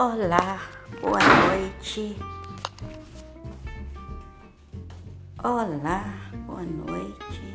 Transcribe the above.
Olá, boa noite. Olá, boa noite.